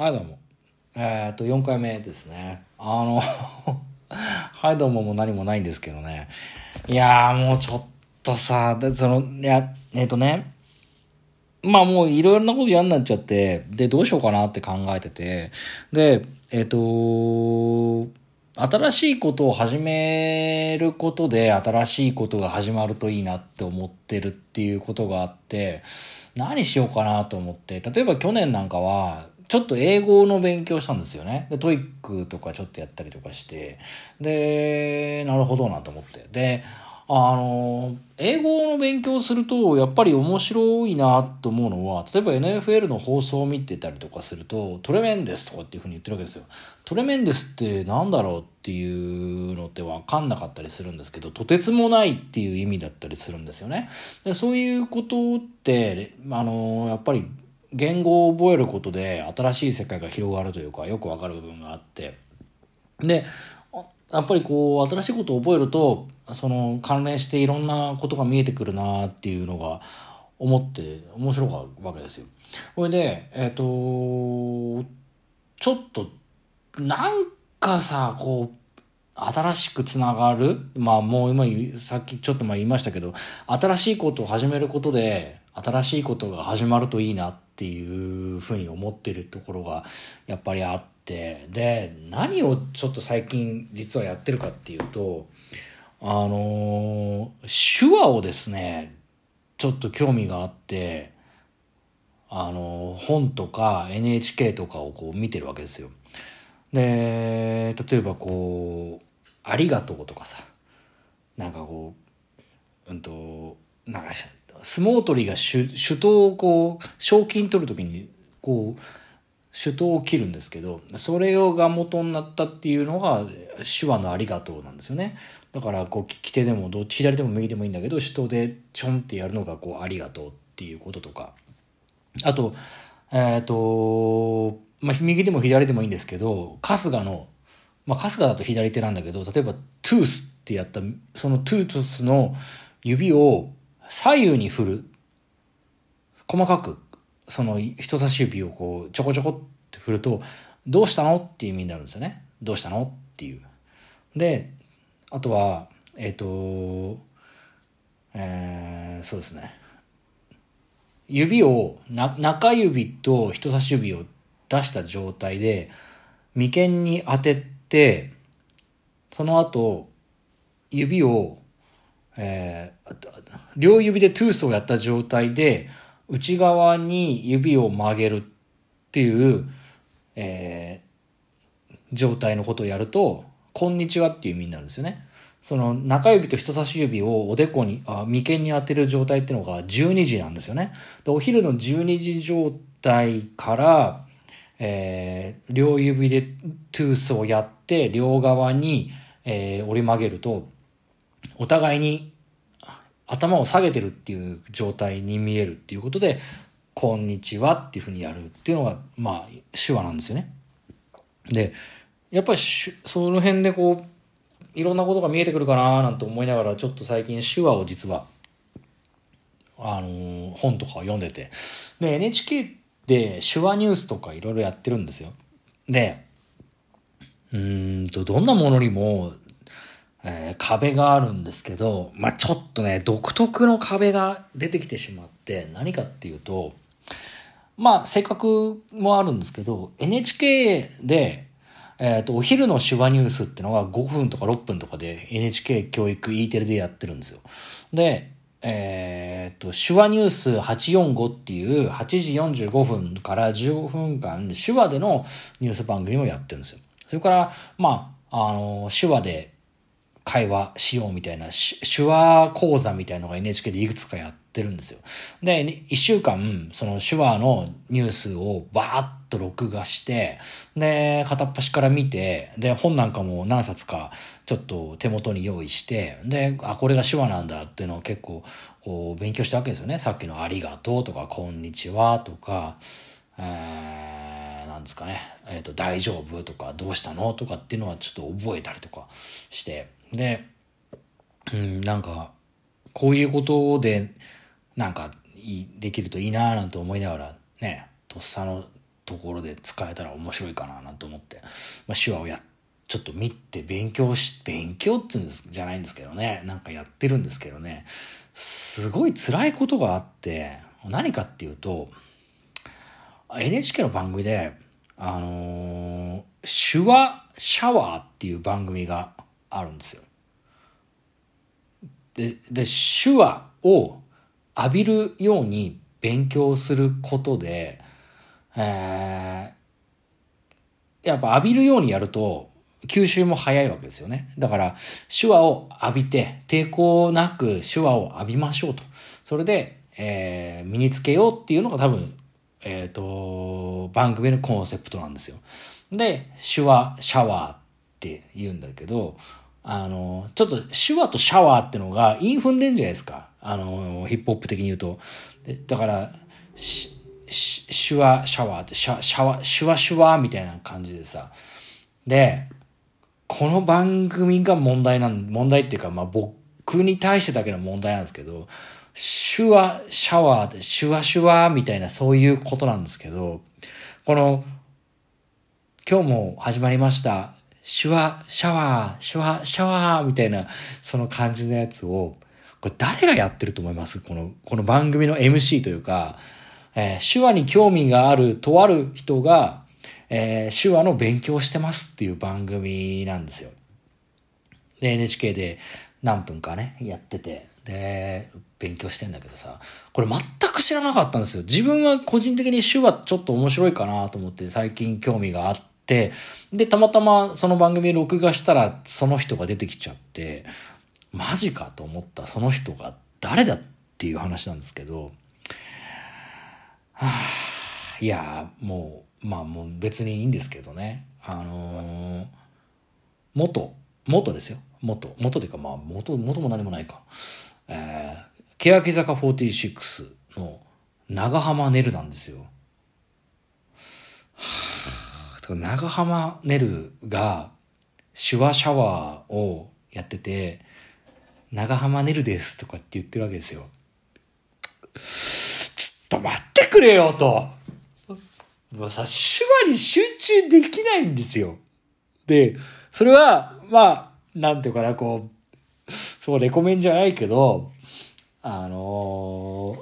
はい、どうも。えーっと、4回目ですね。あの、はい、どうもも何もないんですけどね。いやー、もうちょっとさ、でその、いや、えーっとね、まあもういろいろなこと嫌になっちゃって、で、どうしようかなって考えてて、で、えっ、と、新しいことを始めることで新しいことが始まるといいなって思ってるっていうことがあって、何しようかなと思って、例えば去年なんかは、ちょっと英語の勉強したんですよね。で、 TOEIC とかちょっとやったりとかして、で、なるほどなと思って。で、あの、英語の勉強すると、やっぱり面白いなと思うのは、例えば NFL の放送を見てたりとかすると、 tremendous とかっていうふうに言ってるわけですよ。 tremendous ってなんだろうっていうのって分かんなかったりするんですけど、とてつもないっていう意味だったりするんですよね。でそういうことって、あの、やっぱり言語を覚えることで新しい世界が広がるというか、よくわかる部分があって。で、やっぱりこう新しいことを覚えるとその関連していろんなことが見えてくるなっていうのが思って面白かったわけですよ。これでえっ、とちょっとなんかさこう新しくつながる？まあもう今さっきちょっと前言いましたけど新しいことを始めることで新しいことが始まるといいなってていうふうに思ってるところがやっぱりあってで何をちょっと最近実はやってるかっていうとあの手話をですねちょっと興味があってあの本とか NHK とかをこう見てるわけですよ。で例えばこう「ありがとう」とかさなんかこううんとなんか相撲取りが手手刀をこう賞金取る時にこう手刀を切るんですけどそれが元になったっていうのが手話の「ありがとう」なんですよね。だからこう利き手でもどっち左でも右でもいいんだけど手刀でちょんってやるのがこう「ありがとう」っていうこととか。あとえっ、とまあ右でも左でもいいんですけど春日のまあ春日だと左手なんだけど例えば「トゥース」ってやったその「トゥース」の指を左右に振る細かくその人差し指をこうちょこちょこって振ると「どうしたの?」っていう意味になるんですよね。どうしたのっていう。であとはえっ、とえー、そうですね指をな中指と人差し指を出した状態で眉間に当ててその後指をえー、両指でトゥースをやった状態で内側に指を曲げるっていう、えー、状態のことをやると「こんにちは」っていう意味になるんですよね。その中指と人差し指をおでこにあ眉間に当てる状態っていうのが12時なんですよね。でお昼の12時状態から、えー、両指でトゥースをやって両側に、えー、折り曲げるとお互いに頭を下げてるっていう状態に見えるっていうことで、こんにちはっていうふうにやるっていうのが、まあ、手話なんですよね。で、やっぱりその辺でこう、いろんなことが見えてくるかななんて思いながら、ちょっと最近手話を実は、あのー、本とかを読んでて。で、NHK で手話ニュースとかいろいろやってるんですよ。で、うんと、どんなものにも、えー、壁があるんですけど、まあ、ちょっとね、独特の壁が出てきてしまって、何かっていうと、まあ、性格もあるんですけど、NHK で、えっ、ー、と、お昼の手話ニュースってのが5分とか6分とかで NHK 教育 E テレでやってるんですよ。で、えっ、ー、と、手話ニュース845っていう8時45分から15分間手話でのニュース番組もやってるんですよ。それから、まあ、あの、手話で会話しようみたいな手話講座みたいのが NHK でいくつかやってるんですよ。で、一週間、その手話のニュースをバーッと録画して、で、片っ端から見て、で、本なんかも何冊かちょっと手元に用意して、で、あ、これが手話なんだっていうのを結構、こう、勉強したわけですよね。さっきのありがとうとか、こんにちはとか、えー、なんですかね、えっ、ー、と、大丈夫とか、どうしたのとかっていうのはちょっと覚えたりとかして、で、うん、なんか、こういうことで、なんか、できるといいなぁなんて思いながら、ね、とっさの、ところで使えたら面白いかななんて思って、まあ、手話をやちょっと見て勉強し、勉強って言うんですじゃないんですけどね、なんかやってるんですけどね、すごい辛いことがあって、何かっていうと、NHK の番組で、あのー、手話シャワーっていう番組があるんですよ。で、で、手話を浴びるように勉強することで、えー、やっぱ浴びるようにやると吸収も早いわけですよね。だから、手話を浴びて、抵抗なく手話を浴びましょうと。それで、えー、身につけようっていうのが多分、えっ、ー、と、番組のコンセプトなんですよ。で、手話、シャワーって言うんだけど、あの、ちょっと手話とシャワーってのがインフンでんじゃないですか。あの、ヒップホップ的に言うと。でだから、手話、シャワーって、シャシャワ、シュワシュワみたいな感じでさ。で、この番組が問題なん、問題っていうか、まあ僕に対してだけの問題なんですけど、手話、シャワーで、シュワシュワみたいなそういうことなんですけど、この、今日も始まりました。シュワ、シャワー、シュワ、シャワーみたいな、その感じのやつを、これ誰がやってると思います？この、この番組の MC というか、えー、手話に興味があるとある人が、えー、手話の勉強してますっていう番組なんですよ。で、NHK で何分かね、やってて、で、勉強してんだけどさ、これ全く知らなかったんですよ。自分は個人的に手話ちょっと面白いかなと思って最近興味があって、で、たまたまその番組録画したらその人が出てきちゃって、マジかと思ったその人が誰だっていう話なんですけど、はあ、いや、もう、まあもう別にいいんですけどね。あのー、元、元ですよ。元。元というかまあ元、元も何もないか。えー、欅坂46の長浜ねるなんですよ。はあ、長浜ねるが手話シャワーをやってて、長浜ねるですとかって言ってるわけですよ。ちょっと待ってくれよと。もうさ、手話に集中できないんですよ。で、それは、まあ、なんていうかな、こう、そう、レコメンじゃないけど、あの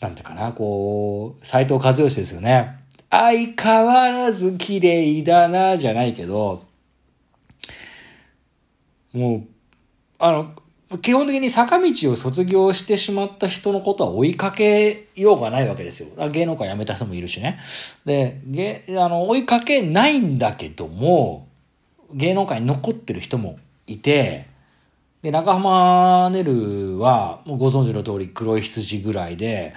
ー、なんていうかな、こう、斎藤和義ですよね。相変わらず綺麗だな、じゃないけど、もう、あの、基本的に坂道を卒業してしまった人のことは追いかけようがないわけですよ。芸能界辞めた人もいるしね。で、芸、あの、追いかけないんだけども、芸能界に残ってる人もいて、で、中浜ねるは、もうご存知の通り黒い羊ぐらいで、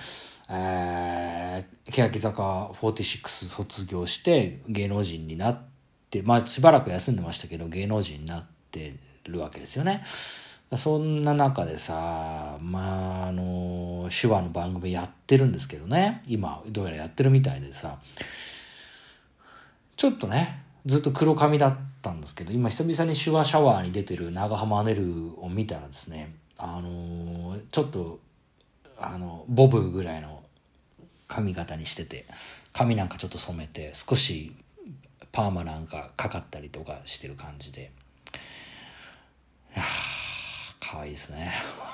えー、欅坂46卒業して芸能人になって、まあしばらく休んでましたけど芸能人になってるわけですよね。そんな中でさ、まあ、あの、手話の番組やってるんですけどね。今、どうやらやってるみたいでさ、ちょっとね、ずっと黒髪だったんですけど、今久々に手話シャワーに出てる長浜ねるを見たらですね、あのちょっと、あの、ボブぐらいの髪型にしてて、髪なんかちょっと染めて、少しパーマなんかかかったりとかしてる感じで、いや可愛いですね。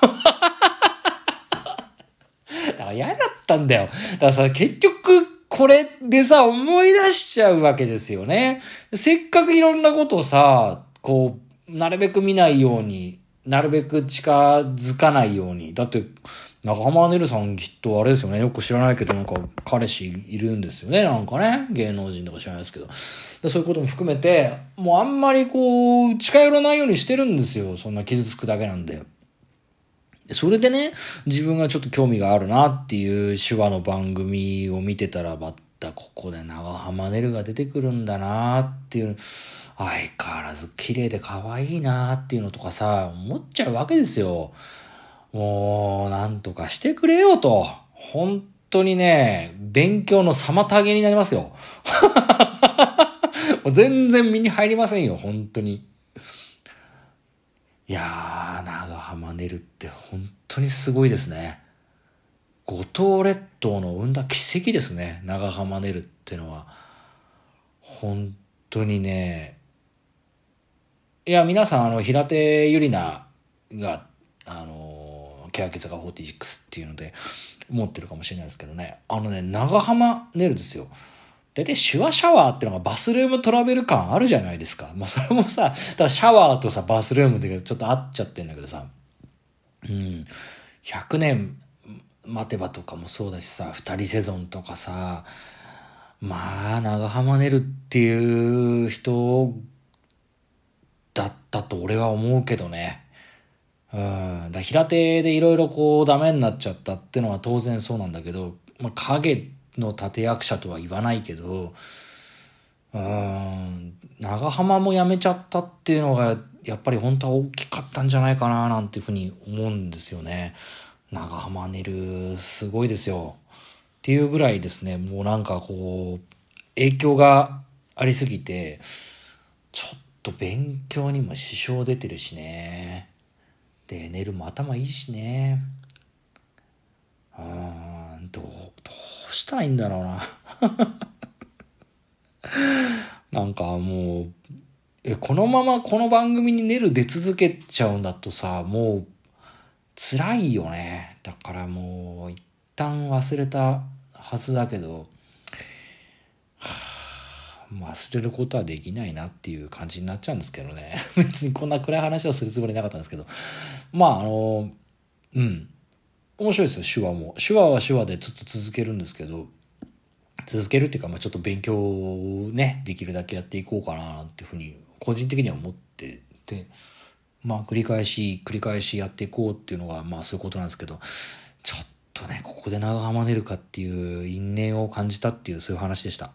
だから嫌だったんだよ。だからさ、結局、これでさ、思い出しちゃうわけですよね。せっかくいろんなことをさ、こう、なるべく見ないように、なるべく近づかないように。だって、中浜ねるさんきっとあれですよね。よく知らないけど、なんか彼氏いるんですよね。なんかね。芸能人とか知らないですけど。そういうことも含めて、もうあんまりこう、近寄らないようにしてるんですよ。そんな傷つくだけなんで。それでね、自分がちょっと興味があるなっていう手話の番組を見てたらばったここで長浜ねるが出てくるんだなっていう、相変わらず綺麗で可愛いなっていうのとかさ、思っちゃうわけですよ。もう、なんとかしてくれよと。本当にね、勉強の妨げになりますよ。もう全然身に入りませんよ、本当に。いやー、長浜ねるって本当にすごいですね。五島列島の生んだ奇跡ですね。長浜ねるってのは。本当にね。いや、皆さん、あの、平手ゆりなが、あの、欅坂46っていうので、持ってるかもしれないですけどね。あのね、長浜ねるですよ。大体手話シャワーってのがバスルームトラベル感あるじゃないですか。まあそれもさ、だシャワーとさ、バスルームでちょっと合っちゃってんだけどさ。うん。100年待てばとかもそうだしさ、二人セゾンとかさ、まあ、長浜ねるっていう人だったと俺は思うけどね。うん。だ平手でいろいろこうダメになっちゃったってのは当然そうなんだけど、まあ、影の立役者とは言わないけど、うん、長浜も辞めちゃったっていうのが、やっぱり本当は大きかったんじゃないかななんていうふうに思うんですよね。長浜寝る、すごいですよ。っていうぐらいですね、もうなんかこう、影響がありすぎて、ちょっと勉強にも支障出てるしね。で、寝るも頭いいしね。うん、どう、どうしたらいいんだろうな。なんかもう、え、このままこの番組に寝る出続けちゃうんだとさ、もう、辛いよね。だからもう、一旦忘れたはずだけど、忘れることはできないなっていう感じになっちゃうんですけどね。別にこんな暗い話をするつもりなかったんですけど。まあ、あの、うん。面白いですよ、手話も。手話は手話でずっと続けるんですけど、続けるっていうか、まあちょっと勉強をね、できるだけやっていこうかなっていうふうに、個人的には思ってて、まあ繰り返し繰り返しやっていこうっていうのがまあそういうことなんですけどちょっとねここで長浜出るかっていう因縁を感じたっていうそういう話でした。